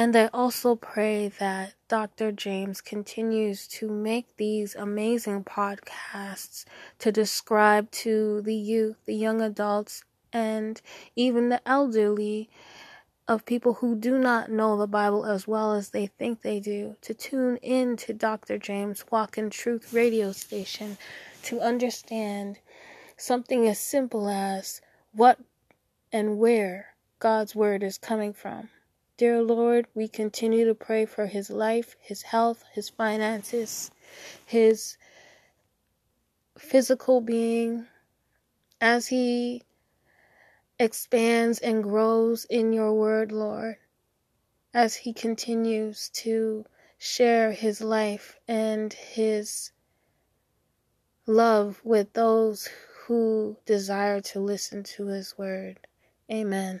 And I also pray that Dr. James continues to make these amazing podcasts to describe to the youth, the young adults, and even the elderly of people who do not know the Bible as well as they think they do to tune in to Dr. James Walk in Truth radio station to understand something as simple as what and where God's word is coming from. Dear Lord, we continue to pray for his life, his health, his finances, his physical being as he expands and grows in your word, Lord, as he continues to share his life and his love with those who desire to listen to his word. Amen.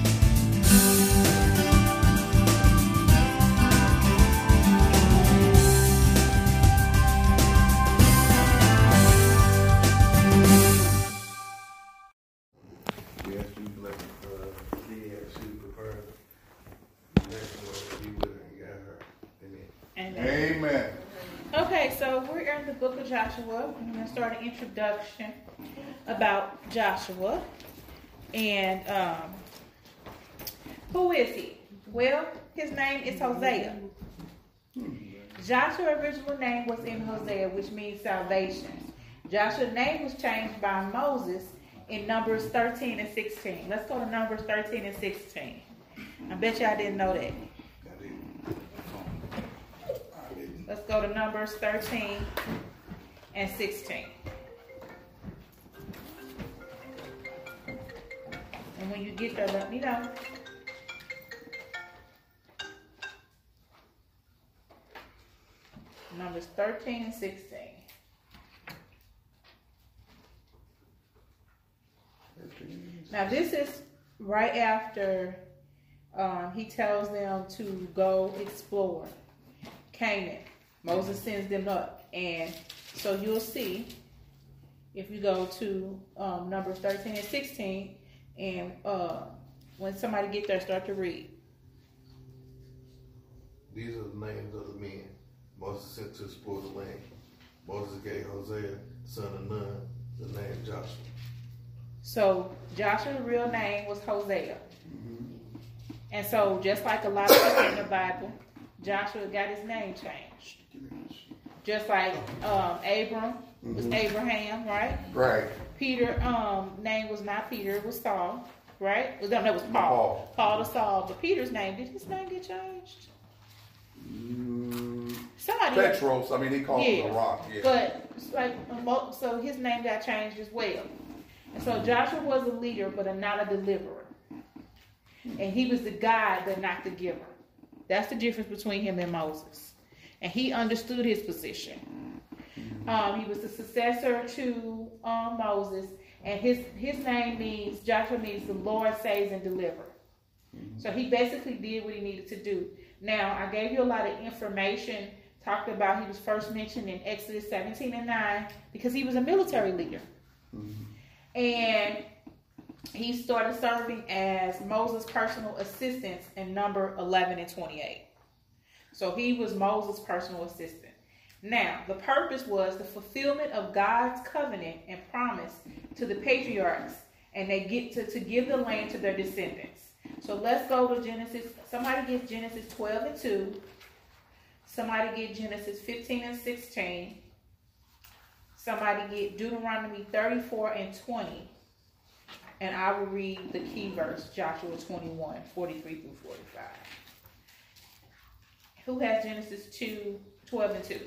About Joshua. And um, who is he? Well, his name is Hosea. Joshua's original name was in Hosea, which means salvation. Joshua's name was changed by Moses in Numbers 13 and 16. Let's go to Numbers 13 and 16. I bet I didn't know that. Let's go to Numbers 13 and 16. And when you get there, let me know. Numbers 13 and 16. Now, this is right after um, he tells them to go explore Canaan. Moses sends them up, and so you'll see if you go to um, Numbers 13 and 16, and uh, when somebody get there, start to read. These are the names of the men Moses sent to explore the land. Moses gave Hosea, son of Nun, the name Joshua. So Joshua's real name was Hosea. Mm-hmm. And so just like a lot of people in the Bible, Joshua got his name changed. Just like um, Abram was mm-hmm. Abraham, right? Right. Peter, um, name was not Peter, it was Saul, right? No, that was Paul. Paul. Paul to Saul. But Peter's name, did his name get changed? Mm, Somebody. Petros, I mean, he called him the rock, yeah. But, like, so his name got changed as well. And so Joshua was a leader, but not a deliverer. And he was the guide, but not the giver. That's the difference between him and Moses and he understood his position. Um, he was the successor to um, Moses, and his his name means Joshua means the Lord saves and delivers. So he basically did what he needed to do. Now I gave you a lot of information. Talked about he was first mentioned in Exodus 17 and 9 because he was a military leader. Mm-hmm. And he started serving as Moses' personal assistant in number 11 and 28. So he was Moses' personal assistant. Now, the purpose was the fulfillment of God's covenant and promise to the patriarchs, and they get to, to give the land to their descendants. So let's go to Genesis. Somebody get Genesis 12 and 2. Somebody get Genesis 15 and 16. Somebody get Deuteronomy 34 and 20. And I will read the key verse, Joshua 21, 43 through 45. Who has Genesis 2, 12 and 2?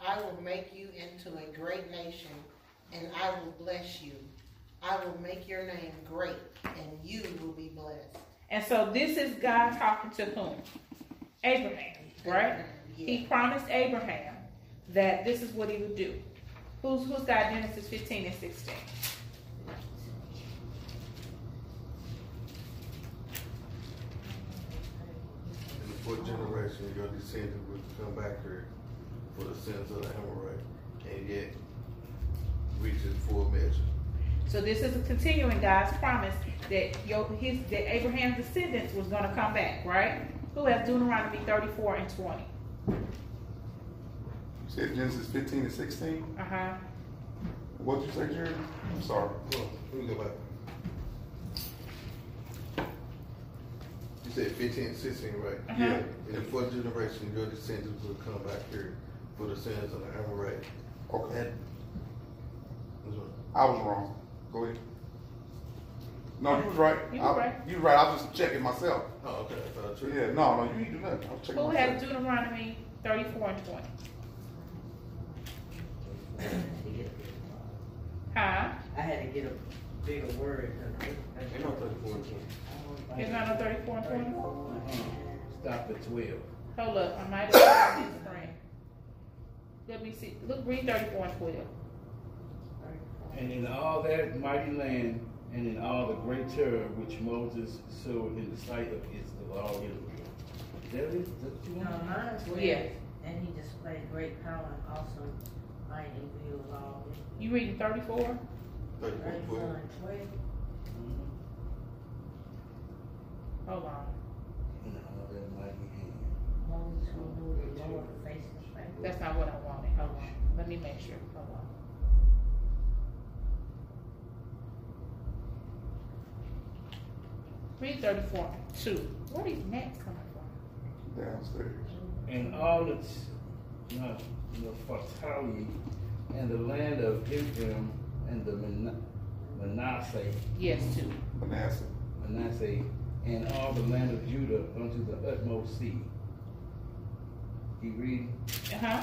I will make you into a great nation, and I will bless you. I will make your name great, and you will be blessed. And so this is God talking to whom? Abraham, right? Yeah. He promised Abraham that this is what he would do. Who's who's God? Genesis 15 and 16? In the fourth generation, your descendant will come back here for the sins of the Amorite, and yet reaches full measure. So this is a continuing God's promise that your his that Abraham's descendants was gonna come back, right? Who has Deuteronomy 34 and 20? You said Genesis 15 and 16? Uh-huh. What'd you say, Jerry? I'm sorry. Well, let me go back. You said fifteen and sixteen, right? Uh-huh. Yeah. In the fourth generation, your descendants will come back here for the sins of the Amorite. Okay. And- I was wrong. Go ahead. No, you was right. You was I- right. You was right. I was just checking myself. Oh, okay, I thought you. Yeah, no, no, you ain't do nothing. I was checking Who myself. has Deuteronomy 34 and 20? Huh? I had to get a bigger word. Ain't no thirty-four and twenty. It's not on 34 and 20? Stop at twelve. Hold up, I might have on this screen. Let me see. Look, read 34 and 12. And in all that mighty land, and in all the great terror which Moses sowed in the sight of his of all Israel. Is that it? Is that you No, mine's where, Yeah. and he displayed great power and awesome might in view of all this. You reading 34? Thirty-four, Right, twelve. son, twelve. Mhm. Hold on. In that mighty hand. Moses who knew the Lord face to face. That's not what I wanted. Hold on. Let me make sure. Hold on. Read 34 2. Where are these gnats coming from? Downstairs. And all its, no, Naphtali, and the land of Ephraim, and the Mana- Manasseh, Yes, 2. Manasseh. Manasseh, and all the land of Judah unto the utmost sea. He read, Uh huh.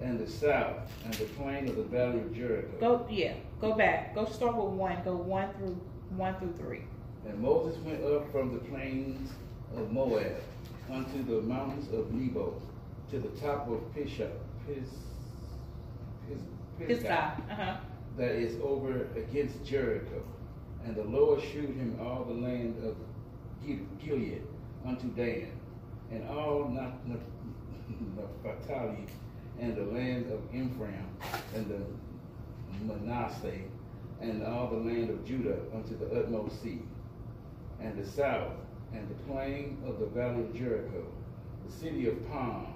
and the south, and the plain of the valley of Jericho. Go, yeah. Go back. Go start with 1. Go 1 through 1 through 3. And Moses went up from the plains of Moab unto the mountains of Nebo, to the top of Pisgah, Pis, Pis, This guy. Uh huh. that is over against Jericho. And the Lord shewed him all the land of Gilead unto Dan, and all Naph- Naph- Naphtali, and the land of Ephraim, and the Manasseh, and all the land of Judah unto the utmost sea, and the south, and the plain of the valley of Jericho, the city of palm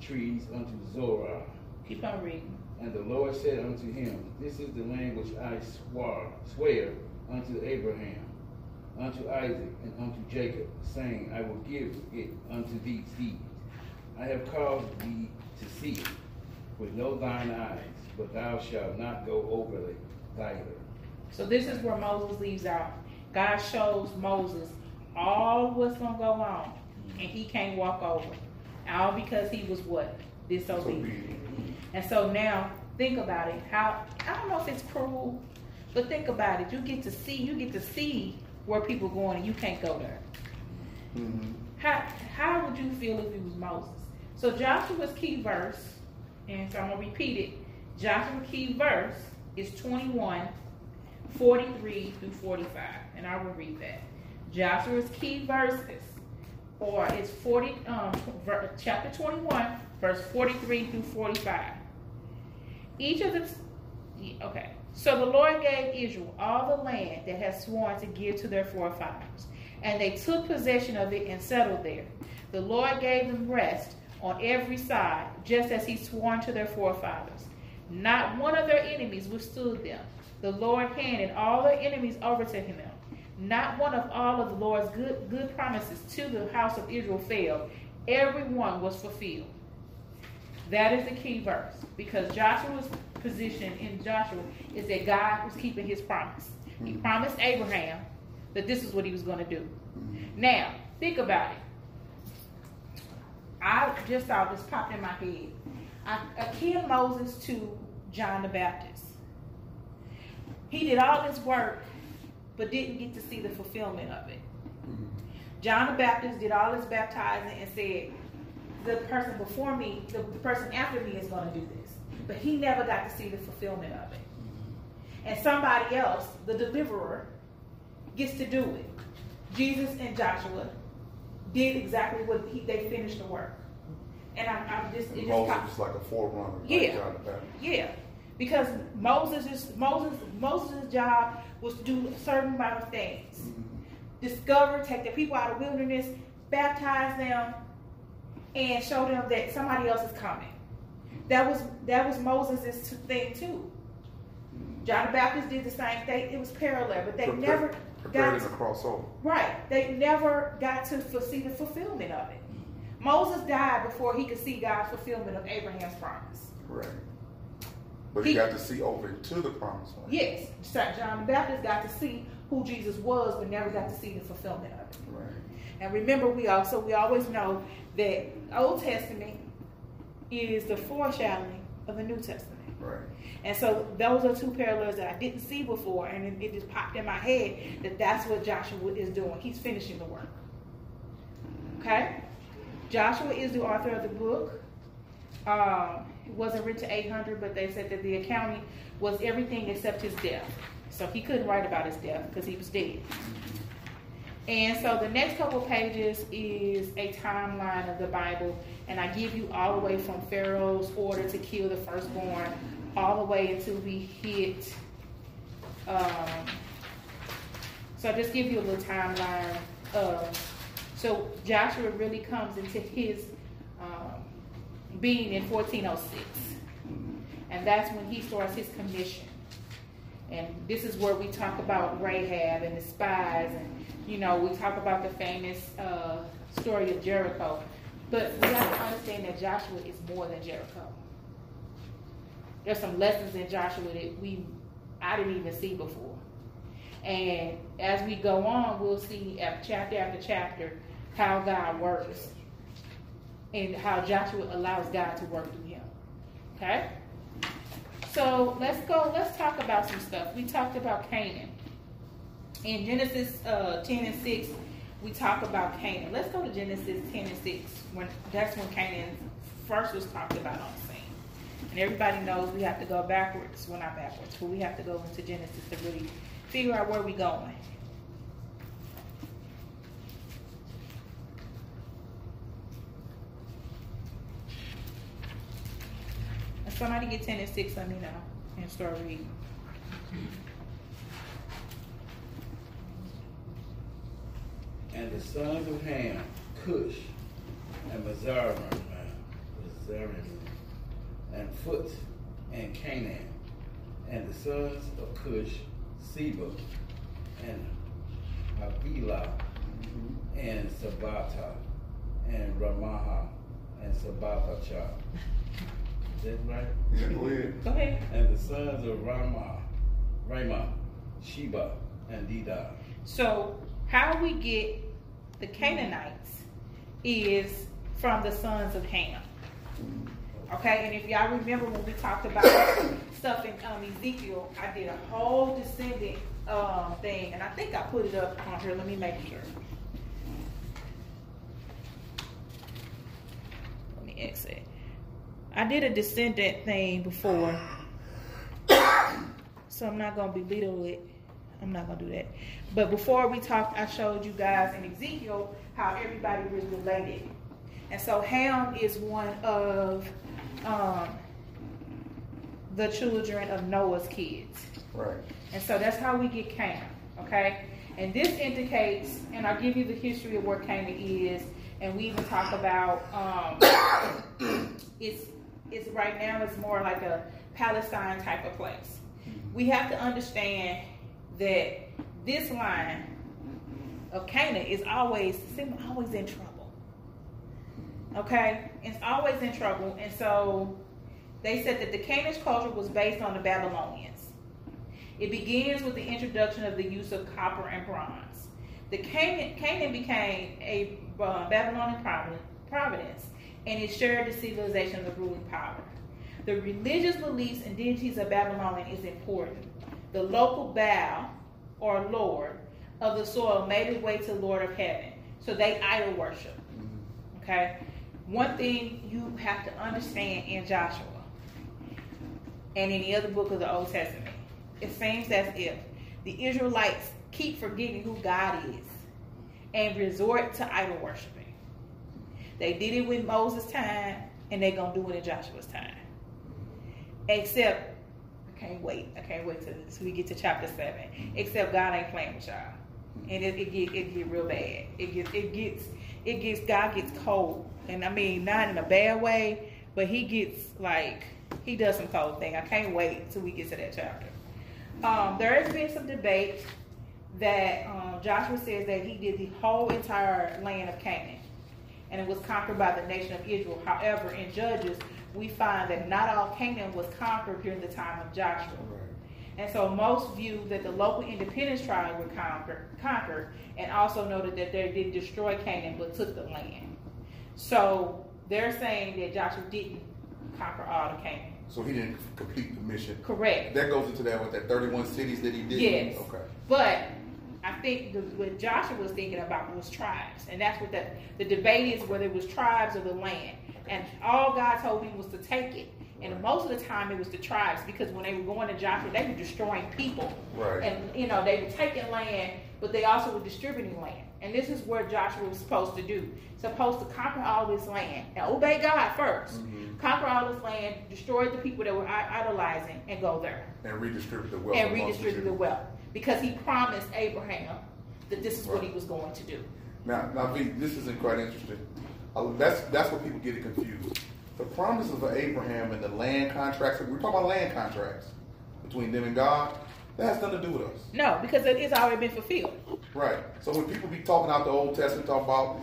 trees unto Zorah. Keep on reading. And the Lord said unto him, This is the land which I swore, swear unto Abraham, unto Isaac, and unto Jacob, saying, I will give it unto thee seed. I have caused thee to see it with no thine eyes, but thou shalt not go over it thither. So this is where Moses leaves out. God shows Moses all what's gonna go on, and he can't walk over. All because he was what disobedient. And so now think about it. How I don't know if it's cruel, but think about it. You get to see, you get to see where people going, and you can't go there. Mm-hmm. How how would you feel if it was Moses? So Joshua's key verse, and so I'm gonna repeat it. Joshua's key verse is 21, 43 through 45, and I will read that. Joshua's key verses, or it's 40, um, chapter 21, verse 43 through 45. Each of the okay. So the Lord gave Israel all the land that had sworn to give to their forefathers, and they took possession of it and settled there. The Lord gave them rest on every side, just as he swore to their forefathers. Not one of their enemies withstood them. The Lord handed all their enemies over to him. Not one of all of the Lord's good, good promises to the house of Israel failed. Every one was fulfilled. That is the key verse because Joshua's position in Joshua is that God was keeping his promise. He mm-hmm. promised Abraham that this is what he was going to do. Now, think about it. I just saw this popped in my head. I akin Moses to John the Baptist. He did all this work, but didn't get to see the fulfillment of it. John the Baptist did all this baptizing and said, the person before me, the, the person after me is going to do this. But he never got to see the fulfillment of it. And somebody else, the deliverer, gets to do it. Jesus and Joshua did exactly what he, they finished the work. And I, I'm just, it just Moses pop- was like a forerunner. Yeah. John the Baptist. yeah, because Moses is Moses Moses' job was to do a certain amount of things. Mm-hmm. Discover, take the people out of wilderness, baptize them, and show them that somebody else is coming. That was that was Moses' thing too. John the Baptist did the same thing. It was parallel, but they Prepare- never preparing to cross over. right. They never got to see the fulfillment of it. Moses died before he could see God's fulfillment of Abraham's promise. Right. But he, He- got to see over into the promise. land. Yes, St. John the Baptist got to see who Jesus was, but never got to see the fulfillment of it. Right. And remember, we also we always know that Old Testament is the foreshadowing of the New Testament. And so those are two parallels that I didn't see before, and it, it just popped in my head that that's what Joshua is doing. He's finishing the work. Okay, Joshua is the author of the book. Um, it wasn't written to 800, but they said that the accounting was everything except his death. So he couldn't write about his death because he was dead. And so the next couple pages is a timeline of the Bible, and I give you all the way from Pharaoh's order to kill the firstborn, all the way until we hit. Um, so I just give you a little timeline of. So Joshua really comes into his um, being in 1406, and that's when he starts his commission. And this is where we talk about Rahab and the spies, and you know, we talk about the famous uh, story of Jericho. But we have to understand that Joshua is more than Jericho. There's some lessons in Joshua that we I didn't even see before. And as we go on, we'll see chapter after chapter how God works and how Joshua allows God to work through him. Okay? So let's go, let's talk about some stuff. We talked about Canaan. In Genesis uh, 10 and 6, we talk about Canaan. Let's go to Genesis 10 and 6. When that's when Canaan first was talked about on the scene. And everybody knows we have to go backwards. Well, not backwards, but we have to go into Genesis to really figure out where we're going. Somebody get 10 and 6, let me know and start reading. And the sons of Ham, Cush, and Mizraim, Mizraim, and Phut, and Canaan. And the sons of Cush, Seba, and Havilah, and Sabata, and Ramaha, and Sabatachah. Is that right? Yeah, go ahead. Go ahead. And the sons of Raamah, Raamah, Sheba, and Dedan. So, how we get the Canaanites is from the sons of Ham. Okay, and if y'all remember when we talked about stuff in um, Ezekiel, I did a whole descendant um, thing, and I think I put it up on here. Let me make sure. Let me exit. I did a descendant thing before, so I'm not gonna be belittle it. I'm not gonna do that. But before we talked, I showed you guys in Ezekiel how everybody was related. And so Ham is one of um, the children of Noah's kids. Right. And so that's how we get Canaan, okay? And this indicates, and I'll give you the history of where Canaan is, and we even talk about um, it's it's right now it's more like a Palestine type of place. We have to understand that this line of Canaan is always seem always in trouble. Okay, it's always in trouble, and so they said that the Canaan's culture was based on the Babylonians. It begins with the introduction of the use of copper and bronze. The Canaan, Canaan became a uh, Babylonian providence, providence, and it shared the civilization of the ruling power. The religious beliefs and deities of Babylon is important. The local Baal, or Lord, of the soil made his way to Lord of heaven. So they idol worship. Mm-hmm. Okay? One thing you have to understand in Joshua and in the other book of the Old Testament, it seems as if the Israelites keep forgetting who God is and resort to idol worshiping. They did it with Moses' time, and they're gonna do it in Joshua's time. Except, can't wait. I can't wait till, till we get to chapter seven. Except God ain't playing with y'all, and it, it get it get real bad. It gets it gets it gets God gets cold, and I mean not in a bad way, but he gets like he does some cold thing. I can't wait till we get to that chapter. Um, there has been some debate that um, Joshua says that he did the whole entire land of Canaan and it was conquered by the nation of Israel. However, in Judges, we find that not all Canaan was conquered during the time of Joshua. And so most view that the local independence tribe were conquered, conquered and also noted that they didn't destroy Canaan but took the land. So they're saying that Joshua didn't conquer all the Canaan. So he didn't complete the mission. Correct. That goes into that with that 31 cities that he did. Yes. Okay. But I think the, what Joshua was thinking about was tribes, and that's what the the debate is whether it was tribes or the land. And all God told him was to take it. And most of the time it was the tribes because when they were going to Joshua, they were destroying people. Right. And you know they were taking land, but they also were distributing land. And this is what Joshua was supposed to do. Supposed to conquer all this land and obey God 1st Mhm. Conquer all this land, destroy the people that were idolizing, and go there And redistribute the wealth. and redistribute the wealth because he promised Abraham that this is what he was going to do. Now, now, this isn't quite interesting. That's that's what people get it confused. The promises of Abraham and the land contracts. We're talking about land contracts between them and God. That has nothing to do with us, No, because it- it's already been fulfilled. right? So when people be talking out the Old Testament, talking about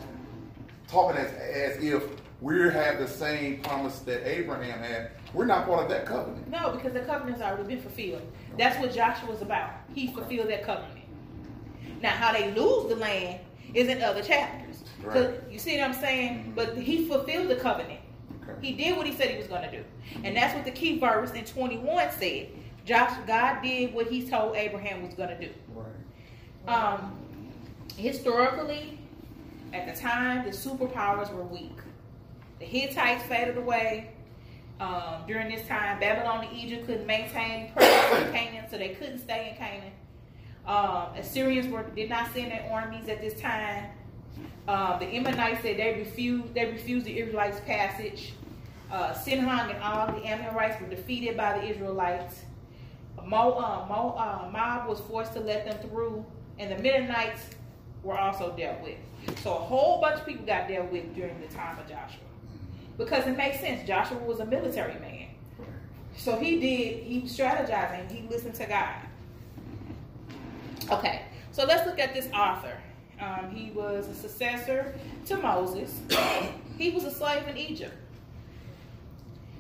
talking as as if we have the same promise that Abraham had, we're not part of that covenant. No, because the covenant's already been fulfilled. That's what Joshua was about. He fulfilled that covenant. Now, how they lose the land is in other chapters. Right. You see what I'm saying? Mhm. But he fulfilled the covenant. Okay. He did what he said he was going to do. And that's what the key verse in 21 said. Josh, God did what he told Abraham was going to do. Right. Um, historically, at the time, the superpowers were weak. The Hittites faded away. Um, during this time, Babylon and Egypt couldn't maintain presence in Canaan, so they couldn't stay in Canaan. Um, Assyrians were did not send their armies at this time. Um, the Ammonites said they refused they refused the Israelites' passage. Uh, and all the Ammonites were defeated by the Israelites. Mo, uh, Mo, uh, Moab was forced to let them through, and the Mennonites were also dealt with. So a whole bunch of people got dealt with during the time of Joshua, because it makes sense. Joshua was a military man, so he did. He was strategizing. He listened to God. Okay, so let's look at this author. Um, he was a successor to Moses. he was a slave in Egypt.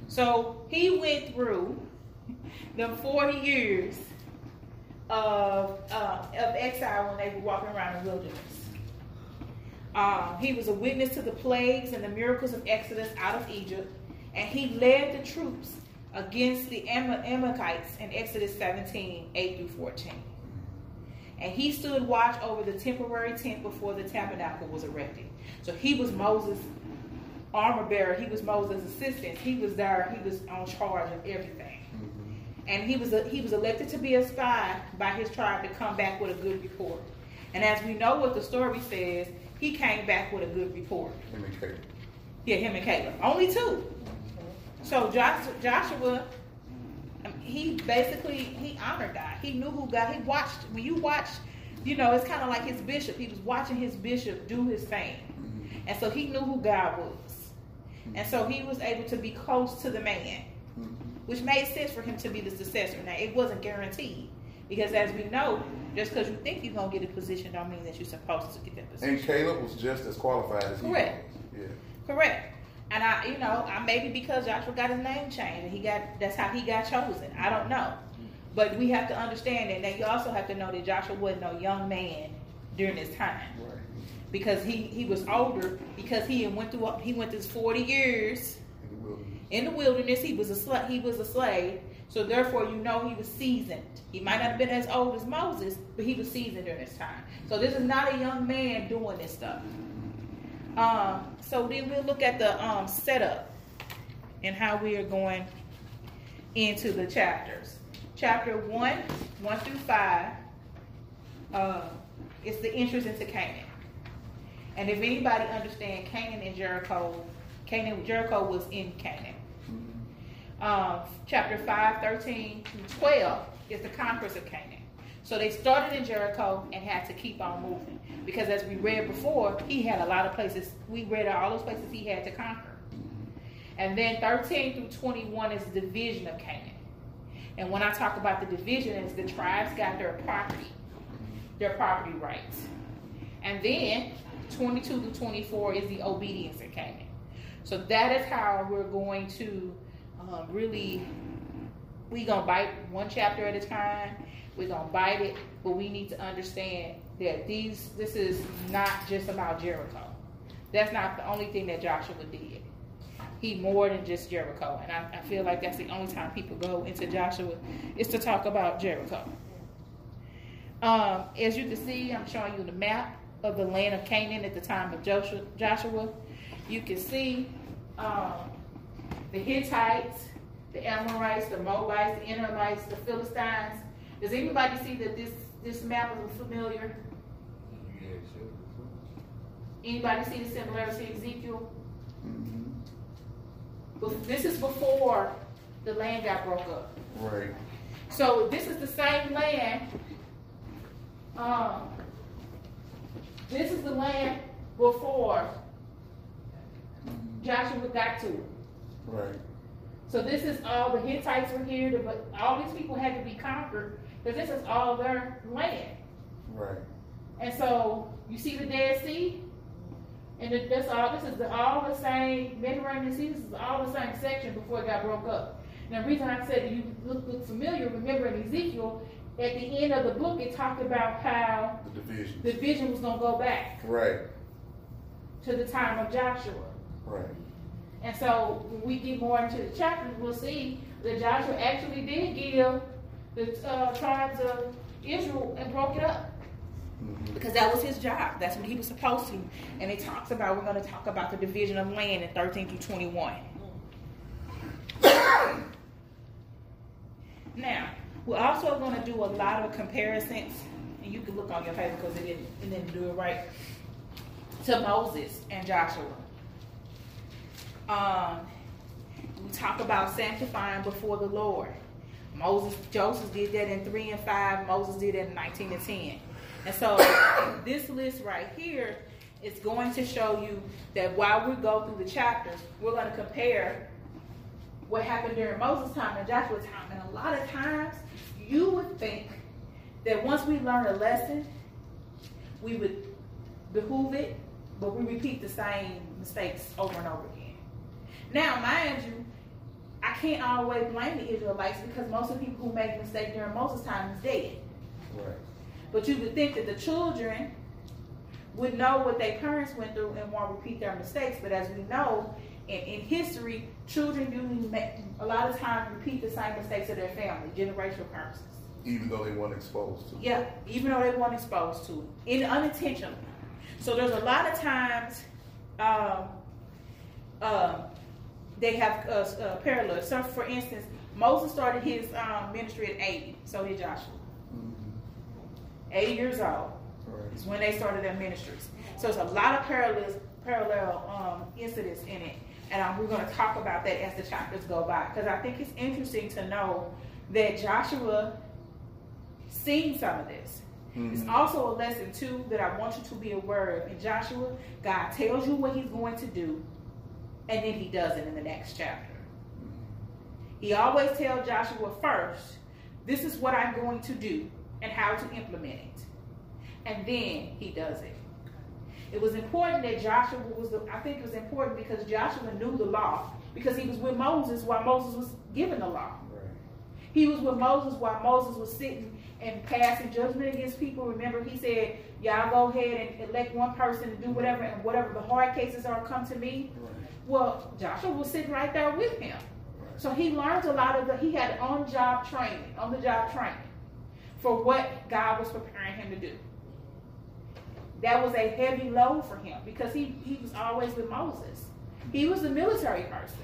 So he went through the 40 years of, uh, of exile when they were walking around the wilderness. Um, he was a witness to the plagues and the miracles of Exodus out of Egypt, and he led the troops against the Am- Amalekites in Exodus 17 8 through 14. And he stood watch over the temporary tent before the tabernacle was erected. So he was Moses' armor bearer. He was Moses' assistant. He was there. He was on charge of everything. Mm-hmm. And he was a, he was elected to be a spy by his tribe to come back with a good report. And as we know what the story says, he came back with a good report. Him and Caleb. Yeah, him and Caleb. Only two. So Joshua, Joshua he basically he honored God. He knew who God. He watched. When you watch, you know, it's kind of like his bishop. He was watching his bishop do his thing, mm-hmm. and so he knew who God was, mm-hmm. and so he was able to be close to the man, mm-hmm. which made sense for him to be the successor. Now it wasn't guaranteed because, as we know, just because you think you're gonna get a position, don't mean that you're supposed to get that position. And Caleb was just as qualified as he Correct. was. Yeah. Correct. And I, you know, I maybe because Joshua got his name changed and he got that's how he got chosen. I don't know, but we have to understand that. Now you also have to know that Joshua wasn't no young man during this time because he he was older because he went through he went through forty years In the wilderness. He was a sla- he was a slave, so therefore you know he was seasoned. He might not have been as old as Moses, but he was seasoned during this time. So this is not a young man doing this stuff. Um, so then we'll look at the um, setup and how we are going into the chapters. Chapter one, one through five, uh, is the entrance into Canaan. And if anybody understand Canaan and Jericho, Canaan, Jericho was in Canaan. Um, chapter 5, 13 through 12 is the conquest of Canaan. So they started in Jericho and had to keep on moving. Because as we read before, he had a lot of places, we read all those places he had to conquer. And then 13 through 21 is the division of Canaan. And when I talk about the division, is the tribes got their property, their property rights. And then 22 to 24 is the obedience of Canaan. So that is how we're going to um, really, we're gonna bite one chapter at a time. We're gonna bite it, but we need to understand that these, this is not just about Jericho. That's not the only thing that Joshua did. He more than just Jericho, and I, I feel like that's the only time people go into Joshua is to talk about Jericho. Um, as you can see, I'm showing you the map of the land of Canaan at the time of Joshua. Joshua. You can see um, the Hittites, the Amorites, the Moabites, the Edomites, the Philistines. Does anybody see that this this map is familiar? Anybody see the similarity to Ezekiel? But This is before the land got broke up. Right. So this is the same land. Um, this is the land before Joshua got to it. Right. So this is all the Hittites were here, the- but all these people had to be conquered because this is all their land. Right. And so you see the Dead Sea, and that's all. This is the, all the same Mediterranean Sea. This is all the same section before it got broke up. And the reason I said you look, look familiar, remember in Ezekiel, at the end of the book, it talked about how The division. the vision was going to go back Right. to the time of Joshua. Right. And so when we get more into the chapters, we'll see that Joshua actually did give the uh, tribes of Israel and broke it up. Mhm. Because that was his job. That's what he was supposed to. And it talks about, we're going to talk about the division of land in 13 through 21. now, we're also going to do a lot of comparisons, and you can look on your paper because it didn't, it didn't do it right, to Moses and Joshua. Um, we talk about sanctifying before the Lord. Moses, Joseph did that in 3 and 5. Moses did it in 19 and 10. And so this list right here is going to show you that while we go through the chapters, we're going to compare what happened during Moses' time and Joshua's time. And a lot of times, you would think that once we learn a lesson, we would behoove it, but we repeat the same mistakes over and over again. Now, mind you, I can't always blame the Israelites because most of the people who made mistakes during Moses' time is dead. Right. But you would think that the children would know what their parents went through and won't repeat their mistakes. But as we know, in, in history, children usually make, a lot of times repeat the same mistakes of their family, generational curses. Even though they weren't exposed to. it. Yeah, even though they weren't exposed to it, in unintentionally. So there's a lot of times um, um, they have uh, uh, parallels. So, for instance, Moses started his um, ministry at 80. So did Joshua. Mhm. 80 years old Right. is when they started their ministries. So it's a lot of parallels, parallel um, incidents in it. And um, we're going to talk about that as the chapters go by. Because I think it's interesting to know that Joshua seen some of this. It's Mhm. also a lesson, too, that I want you to be aware of. In Joshua, God tells you what he's going to do, and then he does it in the next chapter. He always tells Joshua first, this is what I'm going to do and how to implement it. And then he does it. It was important that Joshua was, the, I think it was important because Joshua knew the law because he was with Moses while Moses was given the law. Right. He was with Moses while Moses was sitting and passing judgment against people. Remember, he said, Y'all go ahead and elect one person to do whatever, and whatever the hard cases are, come to me. Right. Well, Joshua was sitting right there with him. So he learned a lot of the, he had on job training, on the job training for what God was preparing him to do. That was a heavy load for him because he, he was always with Moses. He was a military person.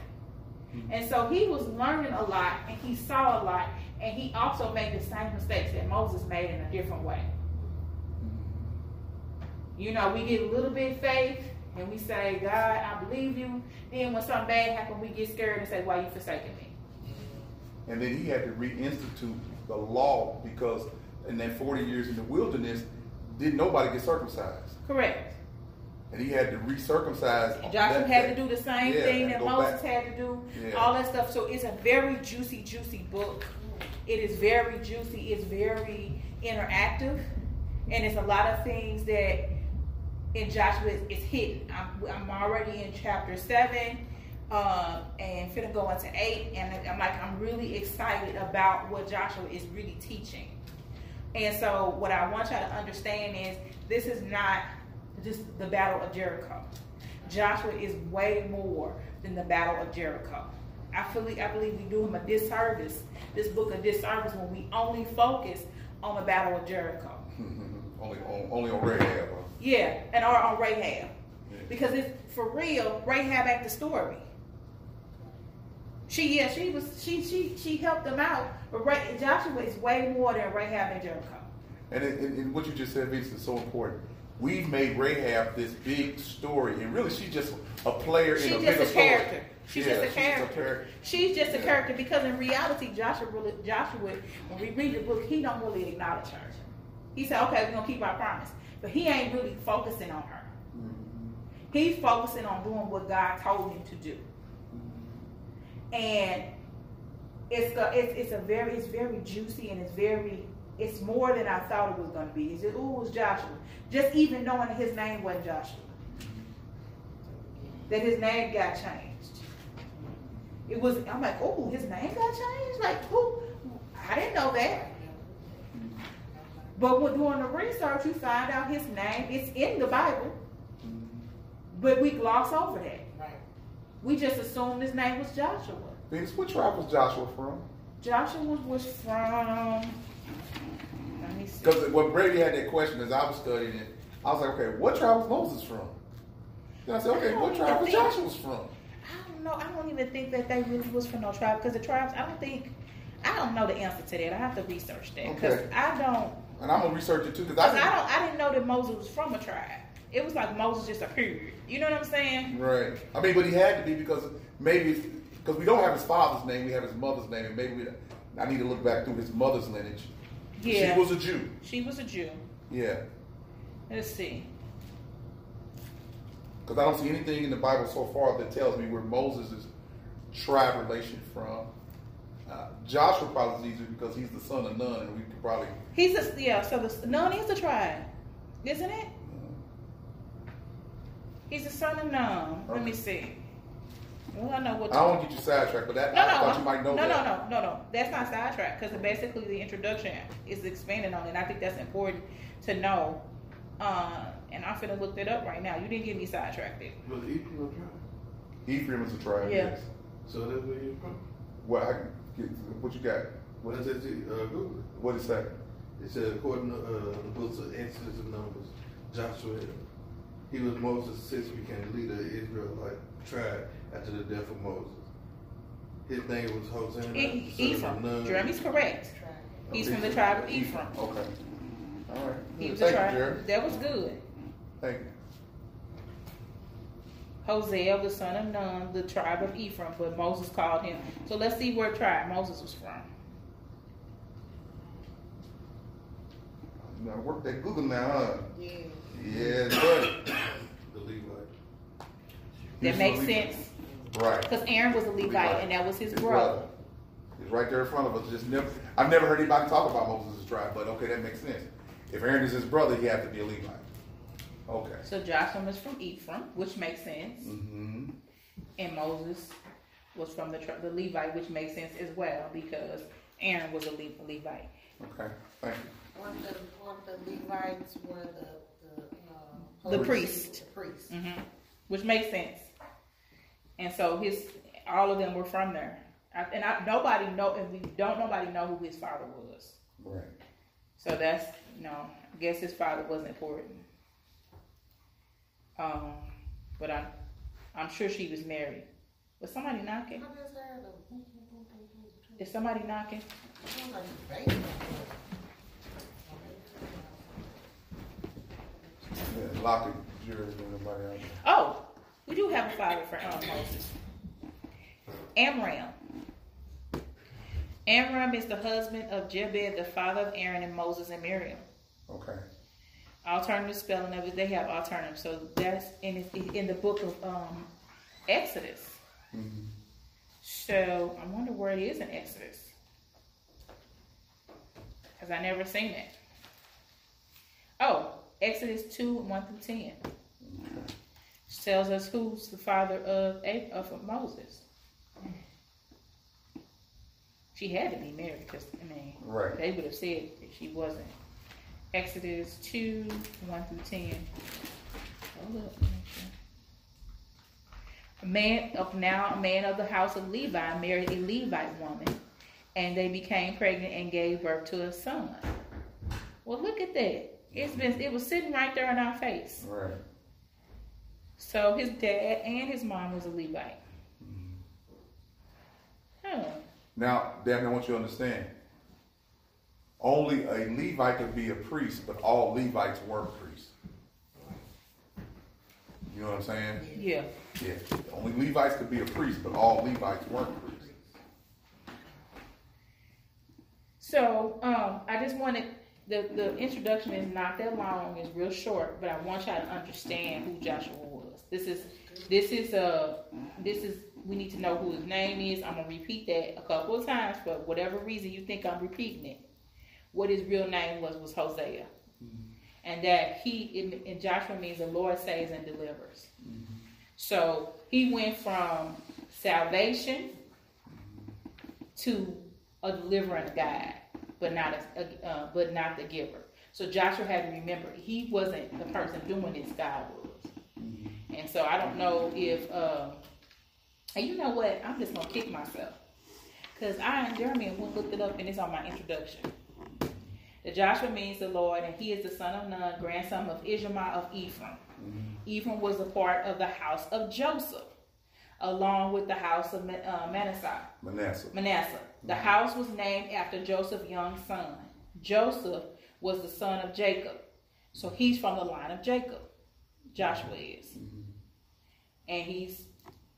Mm-hmm. And so he was learning a lot and he saw a lot and he also made the same mistakes that Moses made in a different way. Mm-hmm. You know, we get a little bit of faith and we say, God, I believe you. Then when something bad happens, we get scared and say, Why you forsaking me? And then he had to reinstitute the law because in that 40 years in the wilderness, didn't nobody get circumcised. Correct. And he had to recircumcise. Joshua that- had to do the same Yeah, thing that Moses back. had to do, Yeah. all that stuff. So it's a very juicy, juicy book. It is very juicy. It's very interactive, and it's a lot of things that in Joshua is, hidden. I'm, I'm already in chapter seven, um, and finna go into eight, and I'm like, I'm really excited about what Joshua is really teaching. And so, what I want y'all to understand is this is not just the Battle of Jericho. Joshua is way more than the Battle of Jericho. I feel I believe we do him a disservice, this book a disservice when we only focus on the Battle of Jericho. only on only on Rahab. Yeah, and are on Rahab. Because it's for real, Rahab act the story. She yeah, she was she she she helped them out, but Ra- Joshua is way more than Rahab and Jericho. And, it, and, and what you just said, Vince, is so important. We've made Rahab this big story, and really she's just a player in She's a just bigger a story. character. She's Yeah, just a character. character. She's just a character because in reality, Joshua really, Joshua, when we read the book, he don't really acknowledge her. He said, "Okay, we're gonna keep our promise," but he ain't really focusing on her. He's focusing on doing what God told him to do, and it's a, it's, it's a very it's very juicy and it's very it's more than I thought it was gonna be. He said, "Ooh, it was Joshua." Just even knowing his name wasn't Joshua, that his name got changed. It was. I'm like, oh, his name got changed. Like, who? I didn't know that. But when doing the research, you find out his name. It's in the Bible, mm-hmm. but we gloss over that. Right. We just assumed his name was Joshua. Vince, what tribe was Joshua from? Joshua was from. Let me see. Because when Brady had that question, as I was studying it, I was like, okay, what tribe was Moses from? Then I said, okay, what tribe was Joshua from? I don't know. I don't even think that they really was from no tribe because the tribes. I don't think. I don't know the answer to that. I have to research that because Okay. I don't. And I'm gonna research it too, because I, I don't. I didn't know that Moses was from a tribe. It was like Moses just appeared. You know what I'm saying? Right. I mean, but he had to be because maybe because we don't have his father's name, we have his mother's name, and maybe we, I need to look back through his mother's lineage. Yeah. She was a Jew. She was a Jew. Yeah. Let's see. Because I don't see anything in the Bible so far that tells me where Moses' tribe relation from. Joshua probably is easier because he's the son of Nun, and we could probably. He's a yeah. So the Nun is a tribe, isn't it? He's the son of Nun. Let me see. Well, I know what. I don't get you sidetracked, but that No, I no, thought you might know no, that. no, no, no, no. That's not sidetracked because basically the introduction is expanding on it. And I think that's important to know. Uh, and I'm finna look that up right now. You didn't get me sidetracked there. Was Ephraim a tribe? Ephraim is a tribe. Yeah. Yes. So that's where you're from? What? I, get, what you got? What is it? Uh, Google. it. What is that? It said according to uh, the books of Exodus and Numbers, Joshua, he was Moses' since became the leader of Israelite tribe after the death of Moses. His name was Hosanna. E- Ephraim. Nun. Jeremy's correct. He's from the tribe of Ephraim. Okay. All right. He was Thank a you, tribe. Jeremy. That was good. Thank you. Hosea, the son of Nun, the tribe of Ephraim, but Moses called him. So let's see where tribe Moses was from. Now work that Google now, huh? Yeah. Yeah, buddy. The Levite. That makes sense Right. because Aaron was a Levite Levite. and that was his, His brother. He's right there in front of us. Just never. I've never heard anybody talk about Moses' tribe, but okay, that makes sense. If Aaron is his brother, he had to be a Levite. Okay. So Joshua was from Ephraim, which makes sense, Mm-hmm. and Moses was from the the Levite, which makes sense as well because Aaron was a Levite. Okay. Thank you. One of the, one of the Levites were the, the, uh, The holy- priest. The priest. hmm Which makes sense. And so his all of them were from there. I, and I, nobody know, and we don't nobody know who his father was. Right. So that's you know, I guess his father wasn't important. Um, but I'm I'm sure she was married. Was somebody knocking? Is somebody knocking? Sounds like a baby. Yeah, Lock it, Jerry, everybody out. Oh, we do have a father for um, Moses. Amram. Amram is the husband of Jochebed, the father of Aaron and Moses and Miriam. Okay. Alternative spelling of it, they have alternative. So that's in in the book of um, Exodus. Mhm. So I wonder where it is in Exodus. Because I never seen it. Oh, Exodus 2, 1 through 10. Tells us who's the father of, of Moses. She had to be married because, I mean, Right. they would have said if she wasn't. Exodus 2, 1 through 10. Hold up. let me make sure. A man of now a man of the house of Levi married a Levite woman, and they became pregnant and gave birth to a son. Well, look at that. It's been it was sitting right there in our face. Right. So his dad and his mom was a Levite. Mm-hmm. Huh. Now, Daphne, I want you to understand. Only a Levite could be a priest, but all Levites weren't priests. You know what I'm saying? Yeah. Yeah. Only Levites could be a priest, but all Levites weren't priests. So um, I just wanted the the introduction is not that long; it's real short, but I want y'all to understand who Joshua was. This is this is a this is we need to know who his name is. I'm gonna repeat that a couple of times for whatever reason you think I'm repeating it. What his real name was was Hosea, and that he and Joshua means the Lord saves and delivers. So he went from salvation to a deliverer guide, but not a, a uh, but not the giver. So Joshua had to remember he wasn't the person doing this. God was, and so I don't know if. Uh, and you know what? I'm just gonna kick myself because I and Jeremy went looked it up and it's on my introduction. The Joshua means the Lord, and he is the son of Nun, grandson of Ishmael of Ephraim. Ephraim was a part of the house of Joseph, along with the house of uh, Manasseh. Manasseh. Manasseh. The house was named after Joseph's young son. Joseph was the son of Jacob. So he's from the line of Jacob. Joshua is. And he's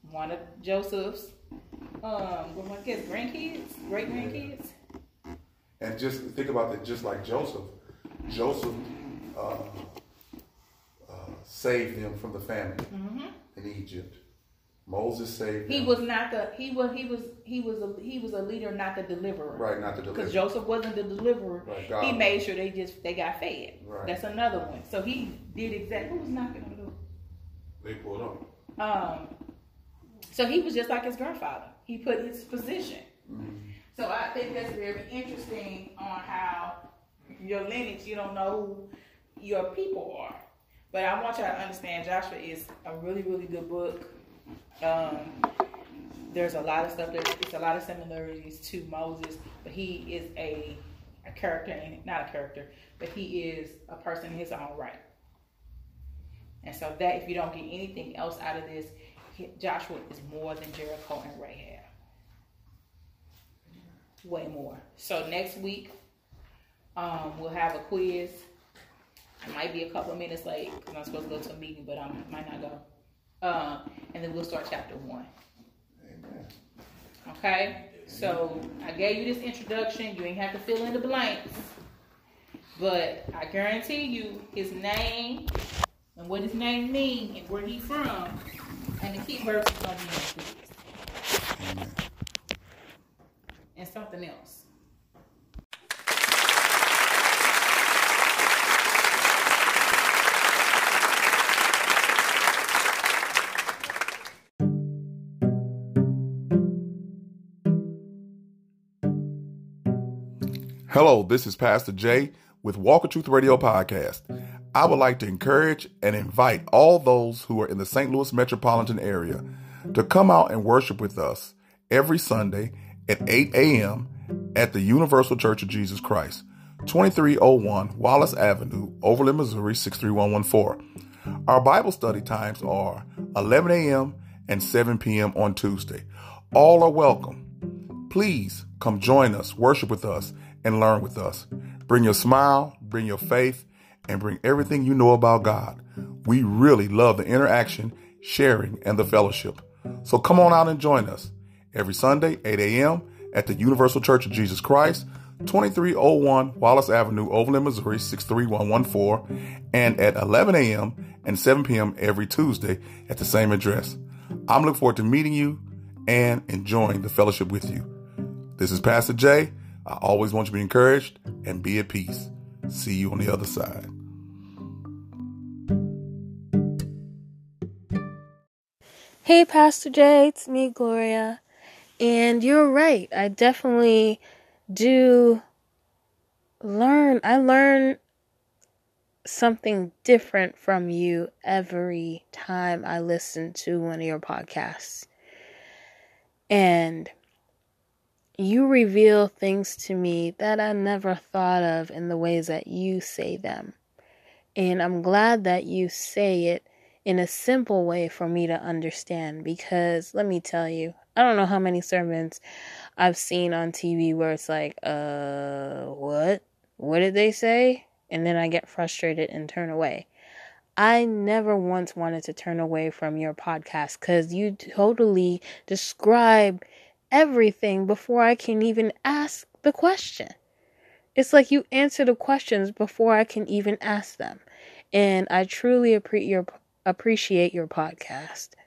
one of Joseph's um grandkids, great grandkids. And just think about that, just like Joseph, Joseph uh, uh, saved them from the famine in Egypt. Moses saved Mm-hmm. He them. was not the he was he was he was a he was a leader, not the deliverer. right, not the deliverer. Because. Joseph wasn't the deliverer. Right, God he was. made sure they just they got fed. Right. That's another one. So he did exactly who was knocking on the door? They pulled up. Um, so he was just like his grandfather. He put his position. Think that's very interesting on how your lineage, you don't know who your people are. But I want y'all to understand Joshua is a really, really good book. Um, there's a lot of stuff there. It's a lot of similarities to Moses, but he is a, a character, and not a character, but he is a person in his own right. And so that if you don't get anything else out of this, Joshua is more than Jericho and Rahab. Way more. So next week, um, we'll have a quiz. I might be a couple of minutes late because I'm supposed to go to a meeting, but I might not go. Um, and then we'll start chapter one. Amen. Okay? So I gave you this introduction. You ain't have to fill in the blanks. But I guarantee you his name and what his name means and where he's from and the key verse is gonna be in the quiz. And something else. Hello, this is Pastor Jay with Walker Truth Radio Podcast. I would like to encourage and invite all those who are in the St. Louis metropolitan area to come out and worship with us every Sunday at 8 a.m. at the Universal Church of Jesus Christ, 2301 Wallace Avenue, Overland, Missouri 63114. Our Bible study times are 11 a.m. and 7 p.m. on Tuesday. All are welcome. Please come join us, worship with us, and learn with us. Bring your smile, bring your faith, and bring everything you know about God. We really love the interaction, sharing, and the fellowship. So come on out and join us every Sunday, 8 a.m. at the Universal Church of Jesus Christ, 2301 Wallace Avenue, Overland, Missouri, 63114, and at 11 a.m. and 7 p.m. every Tuesday at the same address. I'm looking forward to meeting you and enjoying the fellowship with you. This is Pastor Jay. I always want you to be encouraged and be at peace. See you on the other side. Hey, Pastor Jay, it's me, Gloria. And you're right. I definitely do learn. I learn something different from you every time I listen to one of your podcasts. And you reveal things to me that I never thought of in the ways that you say them. And I'm glad that you say it in a simple way for me to understand because let me tell you, I don't know how many sermons I've seen on TV where it's like, uh, what? What did they say? And then I get frustrated and turn away. I never once wanted to turn away from your podcast because you totally describe everything before I can even ask the question. It's like you answer the questions before I can even ask them. And I truly appreciate your appreciate your podcast.